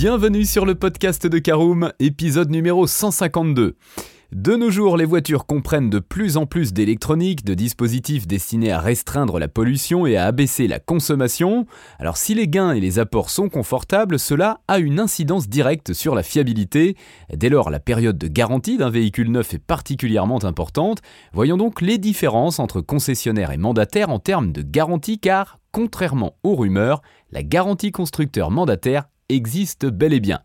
Bienvenue sur le podcast de Caroom, épisode numéro 152. De nos jours, les voitures comprennent de plus en plus d'électronique, de dispositifs destinés à restreindre la pollution et à abaisser la consommation. Alors si les gains et les apports sont confortables, cela a une incidence directe sur la fiabilité. Dès lors, la période de garantie d'un véhicule neuf est particulièrement importante. Voyons donc les différences entre concessionnaires et mandataires en termes de garantie car, contrairement aux rumeurs, la garantie constructeur mandataire existe bel et bien.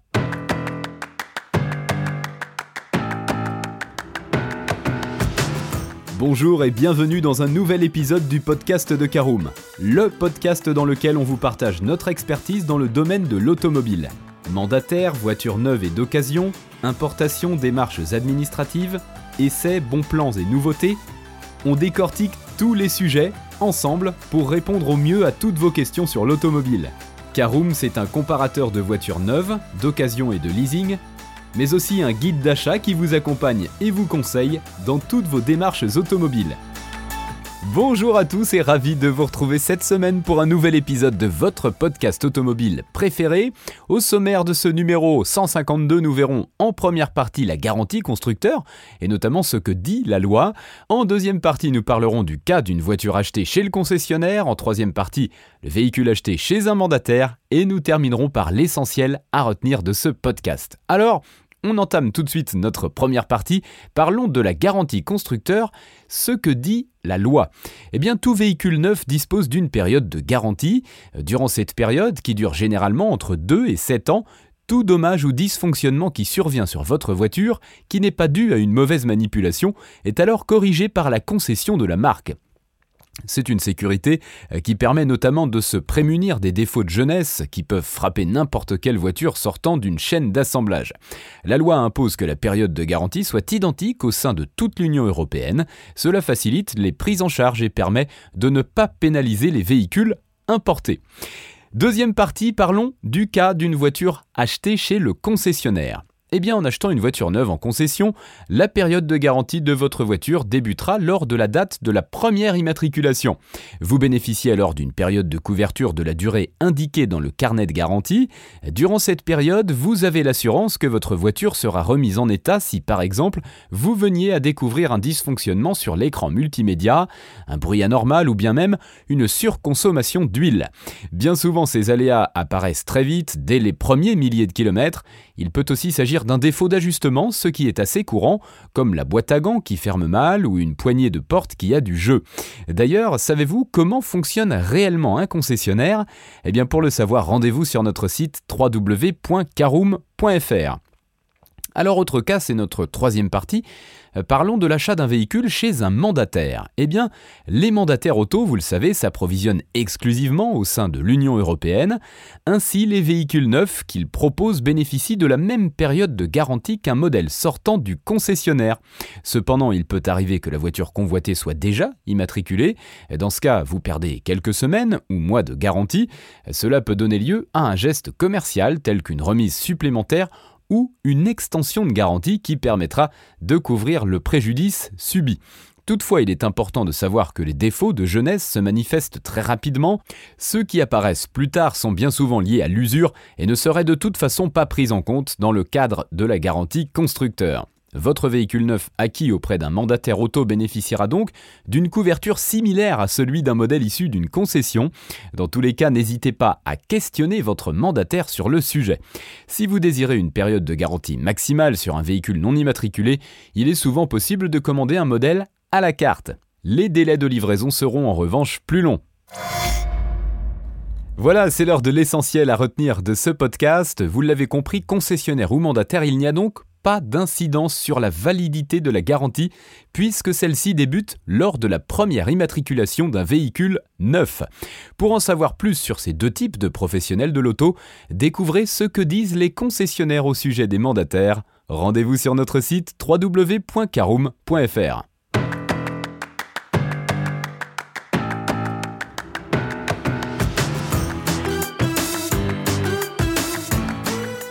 Bonjour et bienvenue dans un nouvel épisode du podcast de Caroom, le podcast dans lequel on vous partage notre expertise dans le domaine de l'automobile. Mandataire, voitures neuves et d'occasion, importation, démarches administratives, essais, bons plans et nouveautés, on décortique tous les sujets ensemble pour répondre au mieux à toutes vos questions sur l'automobile. Caroom, c'est un comparateur de voitures neuves, d'occasion et de leasing, mais aussi un guide d'achat qui vous accompagne et vous conseille dans toutes vos démarches automobiles. Bonjour à tous et ravi de vous retrouver cette semaine pour un nouvel épisode de votre podcast automobile préféré. Au sommaire de ce numéro 152, nous verrons en première partie la garantie constructeur et notamment ce que dit la loi. En deuxième partie, nous parlerons du cas d'une voiture achetée chez le concessionnaire. En troisième partie, le véhicule acheté chez un mandataire. Et nous terminerons par l'essentiel à retenir de ce podcast. Alors, on entame tout de suite notre première partie. Parlons de la garantie constructeur, ce que dit la loi. Eh bien, tout véhicule neuf dispose d'une période de garantie. Durant cette période, qui dure généralement entre 2 et 7 ans, tout dommage ou dysfonctionnement qui survient sur votre voiture, qui n'est pas dû à une mauvaise manipulation, est alors corrigé par la concession de la marque. C'est une sécurité euh, qui permet notamment de se prémunir des défauts de jeunesse qui peuvent frapper n'importe quelle voiture sortant d'une chaîne d'assemblage. La loi impose que la période de garantie soit identique au sein de toute l'Union européenne. Cela facilite les prises en charge et permet de ne pas pénaliser les véhicules importés. Deuxième partie, parlons du cas d'une voiture achetée chez le concessionnaire. Eh bien, en achetant une voiture neuve en concession, la période de garantie de votre voiture débutera lors de la date de la première immatriculation. Vous bénéficiez alors d'une période de couverture de la durée indiquée dans le carnet de garantie. Durant cette période, vous avez l'assurance que votre voiture sera remise en état si, par exemple, vous veniez à découvrir un dysfonctionnement sur l'écran multimédia, un bruit anormal ou bien même une surconsommation d'huile. Bien souvent, ces aléas apparaissent très vite, dès les premiers milliers de kilomètres. Il peut aussi s'agir d'un défaut d'ajustement, ce qui est assez courant, comme la boîte à gants qui ferme mal ou une poignée de porte qui a du jeu. D'ailleurs, savez-vous comment fonctionne réellement un concessionnaire? Eh bien pour le savoir, rendez-vous sur notre site www.caroom.fr. Alors autre cas, c'est notre troisième partie. Euh, parlons de l'achat d'un véhicule chez un mandataire. Eh bien, les mandataires auto, vous le savez, s'approvisionnent exclusivement au sein de l'Union européenne. Ainsi, les véhicules neufs qu'ils proposent bénéficient de la même période de garantie qu'un modèle sortant du concessionnaire. Cependant, il peut arriver que la voiture convoitée soit déjà immatriculée. Dans ce cas, vous perdez quelques semaines ou mois de garantie. Cela peut donner lieu à un geste commercial tel qu'une remise supplémentaire ou une extension de garantie qui permettra de couvrir le préjudice subi. Toutefois, il est important de savoir que les défauts de jeunesse se manifestent très rapidement. Ceux qui apparaissent plus tard sont bien souvent liés à l'usure et ne seraient de toute façon pas pris en compte dans le cadre de la garantie constructeur. Votre véhicule neuf acquis auprès d'un mandataire auto bénéficiera donc d'une couverture similaire à celui d'un modèle issu d'une concession. Dans tous les cas, n'hésitez pas à questionner votre mandataire sur le sujet. Si vous désirez une période de garantie maximale sur un véhicule non immatriculé, il est souvent possible de commander un modèle à la carte. Les délais de livraison seront en revanche plus longs. Voilà, c'est l'heure de l'essentiel à retenir de ce podcast. Vous l'avez compris, concessionnaire ou mandataire, il n'y a donc pas d'incidence sur la validité de la garantie puisque celle-ci débute lors de la première immatriculation d'un véhicule neuf. Pour en savoir plus sur ces deux types de professionnels de l'auto, découvrez ce que disent les concessionnaires au sujet des mandataires. Rendez-vous sur notre site www.caroom.fr.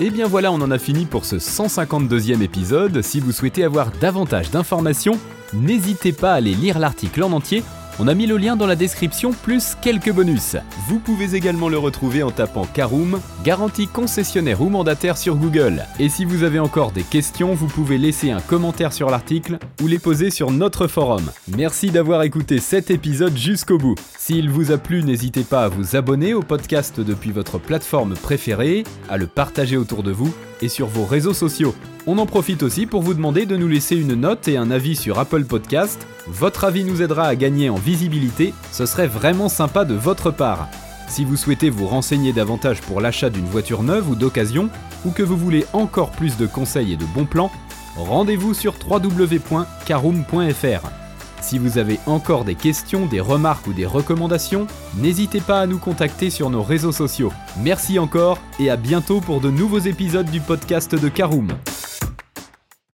Et eh bien voilà, on en a fini pour ce 152e épisode. Si vous souhaitez avoir davantage d'informations, n'hésitez pas à aller lire l'article en entier On a mis le lien dans la description plus quelques bonus. Vous pouvez également le retrouver en tapant Caroom, garantie concessionnaire ou mandataire sur Google. Et si vous avez encore des questions, vous pouvez laisser un commentaire sur l'article ou les poser sur notre forum. Merci d'avoir écouté cet épisode jusqu'au bout. S'il vous a plu, n'hésitez pas à vous abonner au podcast depuis votre plateforme préférée, à le partager autour de vous et sur vos réseaux sociaux. On en profite aussi pour vous demander de nous laisser une note et un avis sur Apple Podcast. Votre avis nous aidera à gagner en visibilité, ce serait vraiment sympa de votre part. Si vous souhaitez vous renseigner davantage pour l'achat d'une voiture neuve ou d'occasion, ou que vous voulez encore plus de conseils et de bons plans, rendez-vous sur www.caroom.fr. Si vous avez encore des questions, des remarques ou des recommandations, n'hésitez pas à nous contacter sur nos réseaux sociaux. Merci encore et à bientôt pour de nouveaux épisodes du podcast de Caroom.